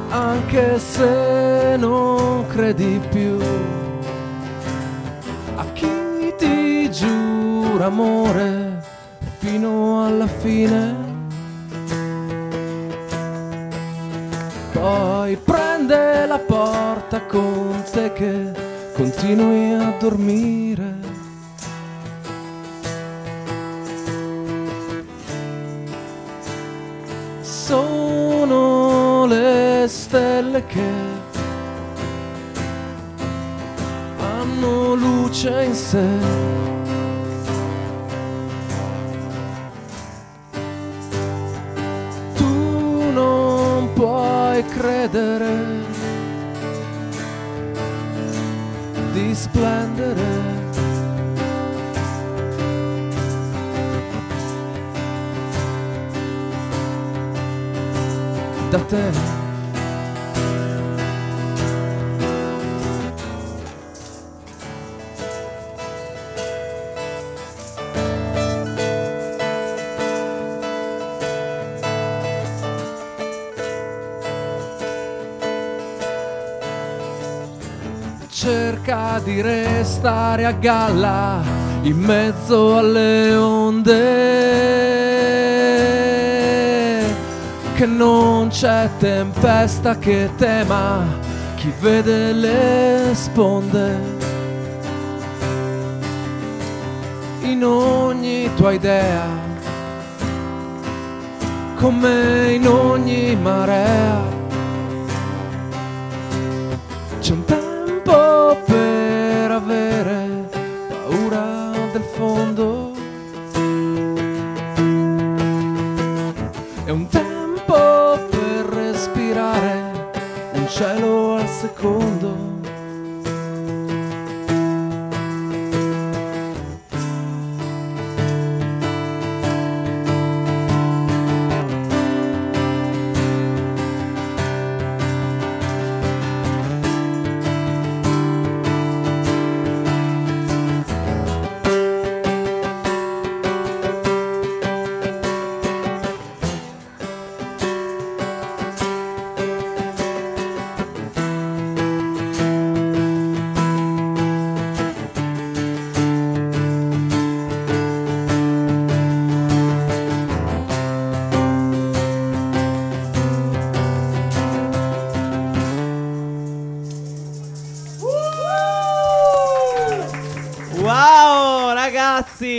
anche se non credi più, amore fino alla fine. Poi prende la porta con te che continui a dormire. Sono le stelle che hanno luce in sé. Credere di splendere. Da te. Di restare a galla in mezzo alle onde. Che non c'è tempesta che tema chi vede le sponde. In ogni tua idea, come in ogni marea.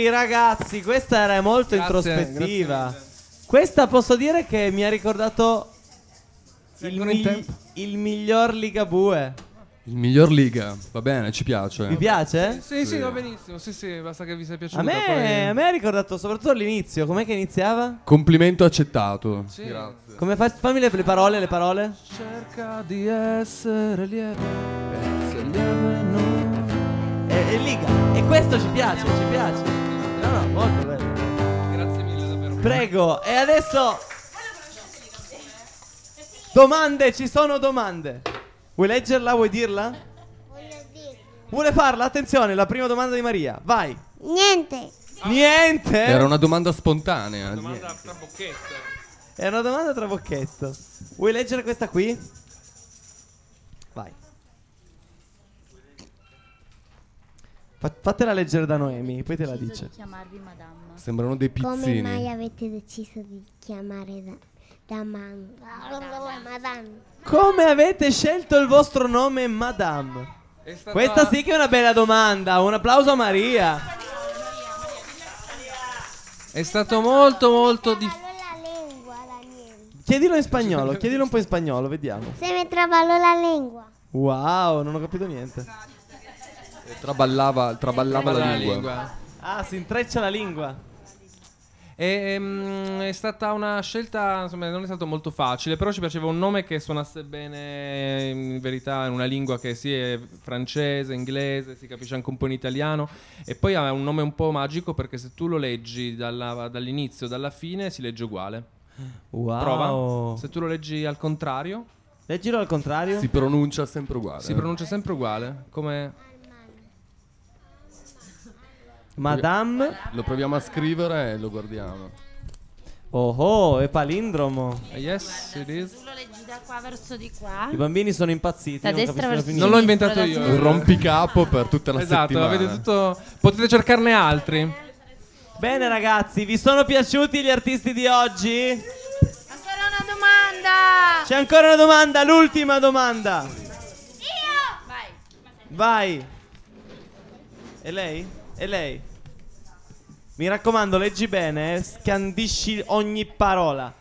Ragazzi, ragazzi, questa era molto Grazie, introspettiva. grazie questa posso dire che mi ha ricordato Sei il, ancora in migli- tempo? il miglior Ligabue. Il miglior Liga, va bene, ci piace. Vi piace? Sì, sì, Sì. va benissimo. Sì, sì, basta che vi sia piaciuto. A me, poi- a me ha ricordato soprattutto all'inizio. Com'è che iniziava? Complimento accettato. Sì. Grazie. Come fa- fammi le, le parole, le parole. Cerca di essere lieve. Se lieve non. E, e Liga. E questo ci piace, ci piace. No, no, molto bello. Grazie mille, davvero. Prego, e adesso... Domande, ci sono domande. Vuoi leggerla? Vuoi dirla? Voglio. Vuole farla? Attenzione, la prima domanda di Maria. Vai. Niente. Niente. Era una domanda spontanea. Domanda tra bocchette. È una domanda tra bocchetto. Vuoi leggere questa qui? Fatela leggere da Noemi, poi te la dice. chiamarvi madame. Sembrano dei Come mai pizzini. avete deciso di chiamare da, da man- Madame? Come avete scelto il vostro nome, Madame? Stata- Questa sì che è una bella domanda. Un applauso a Maria. È stato molto, molto difficile. Chiedilo in spagnolo, chiedilo un po' in spagnolo, vediamo. Se mi traballo la lingua. Wow, non ho capito niente. Traballava, traballava la, lingua. Ah, si intreccia la lingua. E, mm, è stata una scelta, insomma, non è stato molto facile, però ci piaceva un nome che suonasse bene in verità in una lingua che sì è francese, inglese, si capisce anche un po' in italiano e poi ha un nome un po' magico perché se tu lo leggi dalla- dall'inizio, dalla fine si legge uguale. Wow. Prova. Se tu lo leggi al contrario, Leggilo al contrario. Si pronuncia sempre uguale. si pronuncia sempre uguale, come Madame. Lo proviamo a scrivere e lo guardiamo. Oh oh, è palindromo. Yes, it is. Lo leggi da qua verso di qua. I bambini sono impazziti. Da non destra verso Non l'ho inventato io. Un rompicapo per tutta la Esatto, settimana. avete tutto. Potete cercarne altri. Bene ragazzi, vi sono piaciuti gli artisti di oggi? Ancora una domanda. C'è ancora una domanda, l'ultima domanda. Vai. Vai. E lei? E lei? Mi raccomando, leggi bene, eh, scandisci ogni parola.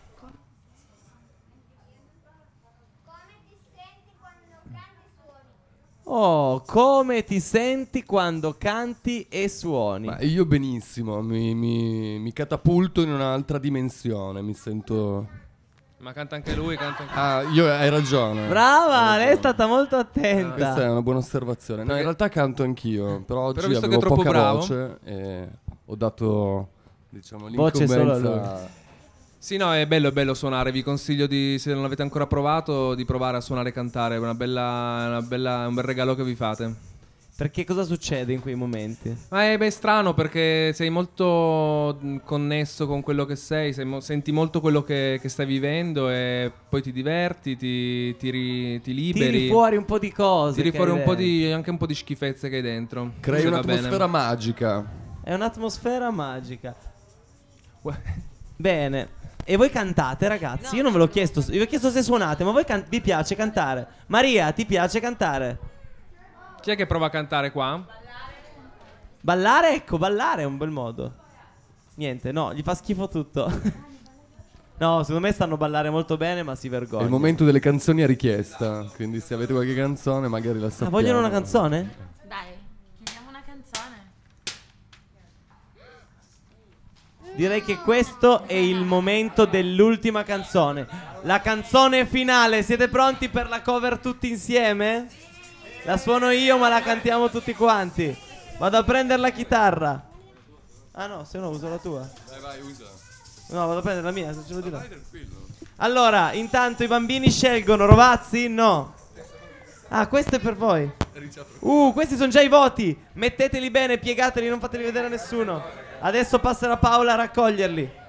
Oh, come ti senti quando canti e suoni? Ma io benissimo, mi, mi- mi catapulto in un'altra dimensione, mi sento... Ma canta anche lui, canta anche Ah, io hai ragione. Brava, Hai lei è ragione. stata molto Questa è attenta. una buona osservazione. No, in realtà canto anch'io, però oggi Però visto avevo che è troppo poca bravo- voce e ho dato, diciamo, Voce solo a l'incombenza... Sì, no, è bello, è bello suonare. Vi consiglio di, se non l'avete ancora provato, di provare a suonare e cantare. È una bella, una bella- un bel regalo che vi fate. Perché cosa succede in quei momenti? Ma è beh, strano perché sei molto mh, connesso con quello che sei, sei mo- senti molto quello che, che stai vivendo e poi ti diverti, ti, ti ri- ti liberi. Tiri fuori un po' di cose. Tiri fuori un po' di, anche un po' di schifezze che hai dentro. Crei un'atmosfera magica. È un'atmosfera magica. Bene. E voi cantate, ragazzi? Io non ve l'ho chiesto. Vi ho chiesto se suonate, ma voi can- vi piace cantare? Maria, ti piace cantare? Chi è che prova a cantare qua? Ballare? Ecco, ballare è un bel modo. Niente, no, gli fa schifo tutto. [laughs] no, secondo me stanno a ballare molto bene, ma si È vergognano. il momento delle canzoni a richiesta, quindi se avete qualche canzone magari la Ah, sappiamo. vogliono una canzone? Dai, chiediamo una canzone. Direi che questo è il momento dell'ultima canzone. La canzone finale. Siete pronti per la cover tutti insieme? La suono io, ma la cantiamo tutti quanti. Vado a prendere la chitarra. Ah no, se no uso la tua. Vai, vai, usa. No, vado a prendere la mia, se ce l'ho di là. Allora, intanto i bambini scelgono Rovazzi? No. Ah, questo è per voi. Uh, questi sono già i voti. Metteteli bene, piegateli, non fateli vedere a nessuno. Adesso passerà Paola a raccoglierli.